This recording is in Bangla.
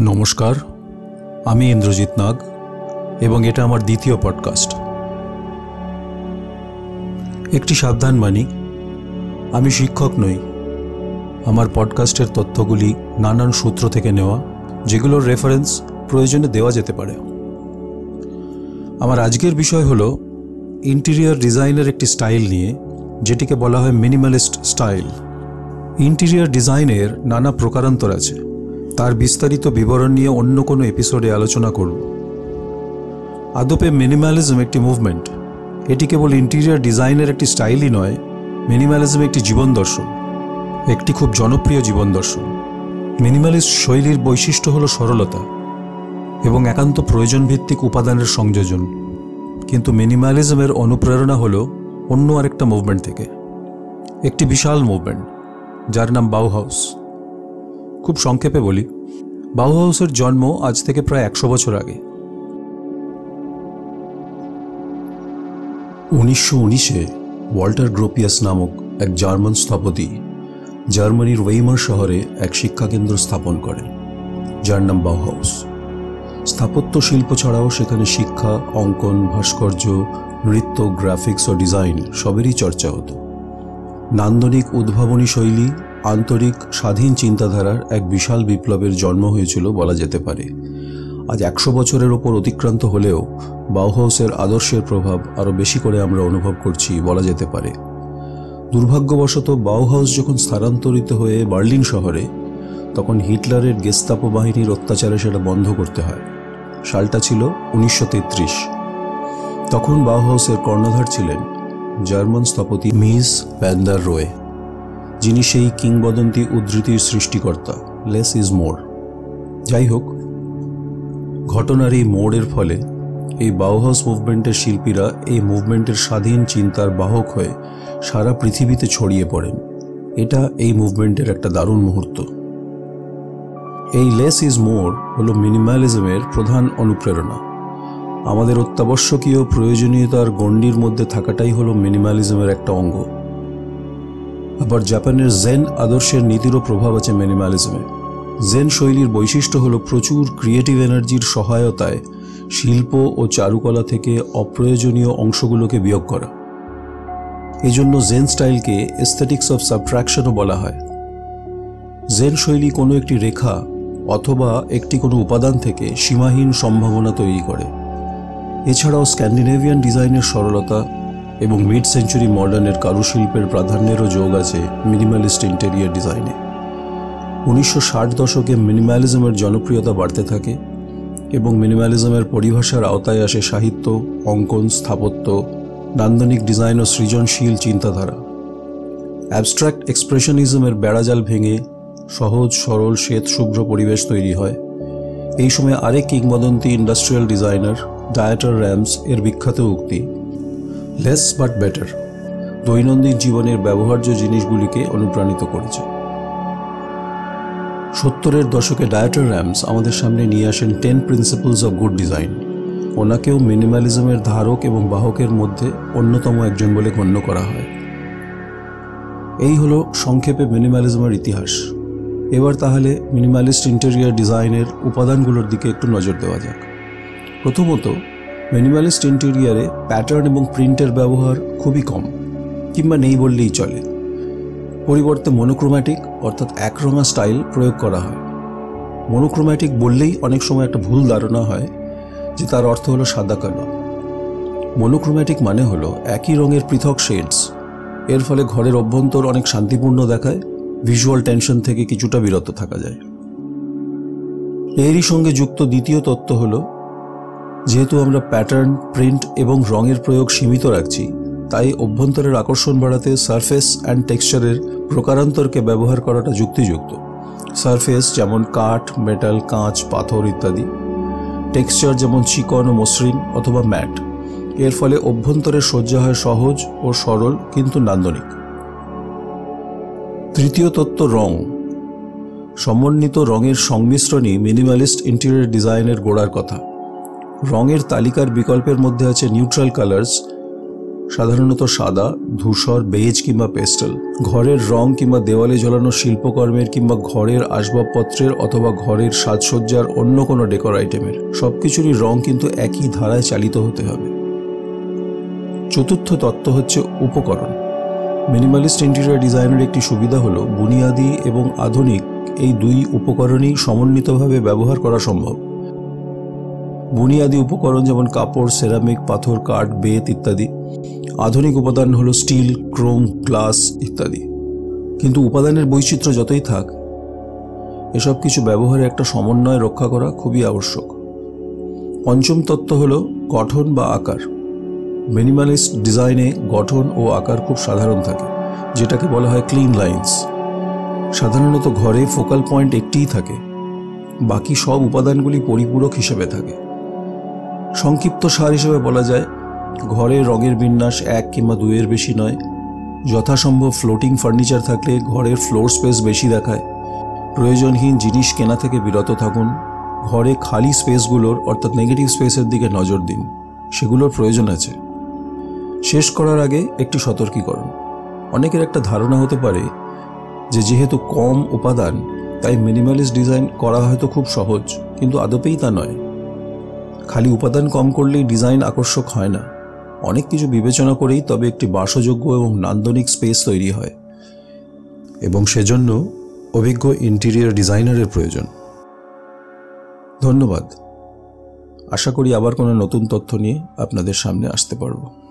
নমস্কার, আমি ইন্দ্রজিৎ নাগ এবং এটা আমার দ্বিতীয় পডকাস্ট একটি সাবধান মানি আমি শিক্ষক নই। আমার পডকাস্টের তথ্যগুলি নানান সূত্র থেকে নেওয়া, যেগুলোর রেফারেন্স প্রয়োজনে দেওয়া যেতে পারে। আমার আজকের বিষয় হল ইন্টেরিয়ার ডিজাইনের একটি স্টাইল নিয়ে, যেটিকে বলা হয় মিনিমালিস্ট স্টাইল ইন্টেরিয়ার ডিজাইনের নানা প্রকারান্তর আছে। তার বিস্তারিত বিবরণ নিয়ে অন্য কোনো এপিসোডে আলোচনা করব। আদপে মিনিমালিজম একটি মুভমেন্ট। এটি কেবল ইন্টেরিয়ার ডিজাইনের একটি স্টাইলই নয়, মিনিমালিজম একটি জীবন দর্শন, একটি খুব জনপ্রিয় জীবন দর্শন। মিনিমালিস্ট শৈলীর বৈশিষ্ট্য হল সরলতা এবং একান্ত প্রয়োজন ভিত্তিক উপাদানের সংযোজন। কিন্তু মিনিমালিজমের অনুপ্রেরণা হল অন্য আরেকটা মুভমেন্ট থেকে। একটি বিশাল মুভমেন্ট, যার নাম বাউ হাউস খুব সংক্ষেপে বলি। বাউ হাউসের জন্ম আজ থেকে প্রায় একশো বছর আগে। উনিশশো উনিশে ওয়াল্টার গ্রোপিয়াস নামক এক জার্মান স্থপতি জার্মানির ওয়েইমার শহরে এক শিক্ষাকেন্দ্র স্থাপন করেন, যার নাম বাউ হাউস স্থাপত্য শিল্প ছাড়াও সেখানে শিক্ষা, অঙ্কন, ভাস্কর্য, নৃত্য গ্রাফিক্স ও ডিজাইন সবেরই চর্চা হতো। নান্দনিক উদ্ভাবনী শৈলী আন্তরিক, স্বাধীন চিন্তাধারার এক বিশাল বিপ্লবের জন্ম হয়েছিল বলা যেতে পারে। আজ একশো বছরের ওপর অতিক্রান্ত হলেও বাউহাউসের আদর্শের প্রভাব আরও বেশি করে আমরা অনুভব করছি বলা যেতে পারে। দুর্ভাগ্যবশত বাউহাউস যখন স্থানান্তরিত হয়ে বার্লিন শহরে, তখন হিটলারের গেস্তাপো বাহিনীর অত্যাচারে সেটা বন্ধ করতে হয়। সালটা ছিল উনিশশো তেত্রিশ। তখন বাউহাউসের কর্ণধার ছিলেন জার্মান স্থপতি মিস প্যান্ডার রোয়ে। যিনি সেই কিংবদন্তি উদ্ধৃতির সৃষ্টিকর্তা। লেস ইজ মোর যাই হোক, ঘটনার এই মোড়ের ফলে এই বাউহাউস মুভমেন্টের শিল্পীরা এই মুভমেন্টের স্বাধীন চিন্তার বাহক হয়ে সারা পৃথিবীতে ছড়িয়ে পড়েন। এটা এই মুভমেন্টের একটা দারুণ মুহূর্ত। এই লেস ইজ মোর হল মিনিমালিজমের প্রধান অনুপ্রেরণা। আমাদের অত্যাবশ্যকীয় প্রয়োজনীয়তার গণ্ডির মধ্যে থাকাটাই হলো মিনিমালিজমের একটা অঙ্গ। আবার জাপানের জেন আদর্শের নীতিরও প্রভাব আছে মিনিমালিজমে জেন শৈলীর বৈশিষ্ট্য হল প্রচুর ক্রিয়েটিভ এনার্জির সহায়তায় শিল্প ও চারুকলা থেকে অপ্রয়োজনীয় অংশগুলোকে বিয়োগ করা। এই জন্য জেন স্টাইলকে এস্থেটিক্স অফ সাবট্রাকশনও বলা হয়। জেন শৈলী কোনো একটি রেখা অথবা একটি কোনো উপাদান থেকে সীমাহীন সম্ভাবনা তৈরি করে। এছাড়াও স্ক্যান্ডিনেভিয়ান ডিজাইনের সরলতা এবং মিড সেঞ্চুরি মডার্নের কারুশিল্পের প্রাধান্যেরও যোগ আছে মিনিমালিস্ট ইন্টেরিয়ার ডিজাইনে উনিশশো ষাট দশকে মিনিমালিজমের জনপ্রিয়তা বাড়তে থাকে এবং মিনিমালিজমের পরিভাষার আওতায় আসে সাহিত্য, অঙ্কন, স্থাপত্য, নান্দনিক ডিজাইন ও সৃজনশীল চিন্তাধারা। অ্যাবস্ট্রাক্ট এক্সপ্রেশনিজমের বেড়াজাল ভেঙে সহজ, সরল, শ্বেত, শুভ্র পরিবেশ তৈরি হয়। এই সময় আরেক কিংবদন্তি ইন্ডাস্ট্রিয়াল ডিজাইনার ডায়েটার র্যামস এর বিখ্যাত উক্তি। লেস বাট বেটার দৈনন্দিন জীবনের ব্যবহার্য জিনিসগুলিকে অনুপ্রাণিত করেছে। সত্তরের দশকে ডায়েটার র্যামস আমাদের সামনে নিয়ে আসেন ten principles of good design ওনাকেও মিনিমালিজমের ধারক এবং বাহকের মধ্যে অন্যতম একজন বলে গণ্য করা হয়। এই হলো সংক্ষেপে মিনিমালিজমের ইতিহাস। এবার তাহলে মিনিমালিস্ট ইন্টেরিয়ার ডিজাইনের উপাদানগুলোর দিকে একটু নজর দেওয়া যাক। প্রথমত মিনিমালিস্ট ইন্টেরিয়ারে প্যাটার্ন এবং প্রিন্টের ব্যবহার খুবই কম, কিংবা নেই বললেই চলে। পরিবর্তে মনোক্রোম্যাটিক অর্থাৎ একরঙা স্টাইল প্রয়োগ করা হয়। মনোক্রোম্যাটিক বললেই অনেক সময় একটা ভুল ধারণা হয়, যে তার অর্থ হলো সাদা কালো। মনোক্রোম্যাটিক মানে হলো একই রঙের পৃথক শেডস এর ফলে ঘরের অভ্যন্তর অনেক শান্তিপূর্ণ দেখায় ভিজুয়াল টেনশন থেকে কিছুটা বিরত থাকা যায়। এরই সঙ্গে যুক্ত দ্বিতীয় তত্ত্ব হলো যেহেতু আমরা প্যাটার্ন প্রিন্ট এবং রঙের প্রয়োগ সীমিত রাখছি, তাই অভ্যন্তরের আকর্ষণ বাড়াতে সারফেস অ্যান্ড টেক্সচারের প্রকারান্তরকে ব্যবহার করাটা যুক্তিযুক্ত। সারফেস যেমন কাঠ মেটাল কাঁচ, পাথর ইত্যাদি। টেক্সচার যেমন চিকন ও মসৃণ অথবা ম্যাট এর ফলে অভ্যন্তরের সজ্জা হয় সহজ ও সরল, কিন্তু নান্দনিক। তৃতীয় তত্ত্ব রং। সমন্বিত রঙের সংমিশ্রণই মিনিমালিস্ট ইন্টেরিয়র ডিজাইনের গোড়ার কথা। রঙের তালিকার বিকল্পের মধ্যে আছে নিউট্রাল কালার্স সাধারণত সাদা, ধূসর বেজ কিংবা পেস্টেল ঘরের রং কিংবা দেওয়ালে ঝোলানো শিল্পকর্মের কিংবা ঘরের আসবাবপত্রের অথবা ঘরের সাজসজ্জার অন্য কোনো ডেকোর আইটেমের সবকিছুরই রং কিন্তু একই ধারায় চালিত হতে হবে। চতুর্থ তত্ত্ব হচ্ছে উপকরণ। মিনিমালিস্ট ইন্টেরিয়ার ডিজাইনের একটি সুবিধা হলো, বুনিয়াদি এবং আধুনিক এই দুই উপকরণই সমন্বিতভাবে ব্যবহার করা সম্ভব। বুনিয়াদি উপকরণ যেমন কাপড় সেরামিক পাথর, কাঠ, বেত ইত্যাদি। আধুনিক উপাদান হলো স্টিল, ক্রোম, গ্লাস ইত্যাদি। কিন্তু উপাদানের বৈচিত্র্য যতই থাক, এসব কিছু ব্যবহারে একটা সমন্বয় রক্ষা করা খুবই আবশ্যক। পঞ্চম তত্ত্ব হল গঠন বা আকার। মিনিমালিস্ট ডিজাইনে গঠন ও আকার খুব সাধারণ থাকে, যেটাকে বলা হয় ক্লিন লাইন্স। সাধারণত ঘরে ফোকাল পয়েন্ট একটিই থাকে, বাকি সব উপাদানগুলি পরিপূরক হিসেবে থাকে। সংক্ষিপ্ত সার হিসেবে বলা যায়, ঘরে রঙের বিন্যাস এক কিংবা দুইয়ের বেশি নয়। যথাসম্ভব ফ্লোটিং ফার্নিচার থাকলে ঘরের ফ্লোর স্পেস বেশি দেখায়। প্রয়োজনহীন জিনিস কেনা থেকে বিরত থাকুন। ঘরে খালি স্পেসগুলোর অর্থাৎ নেগেটিভ স্পেসের দিকে নজর দিন। সেগুলোর প্রয়োজন আছে। শেষ করার আগে একটি সতর্কীকরণ। অনেকের একটা ধারণা হতে পারে যে যেহেতু কম উপাদান, তাই মিনিমালিস্ট ডিজাইন করা হয়তো খুব সহজ, কিন্তু আদপেই তা নয়। খালি উপাদান কম করলেই ডিজাইন আকর্ষক হয় না। অনেক কিছু বিবেচনা করেই তবে একটি বাসযোগ্য এবং নান্দনিক স্পেস তৈরি হয়। এবং সেজন্য অভিজ্ঞ ইন্টেরিয়র ডিজাইনারের প্রয়োজন। ধন্যবাদ। আশা করি আবার কোনো নতুন তথ্য নিয়ে আপনাদের সামনে আসতে পারব।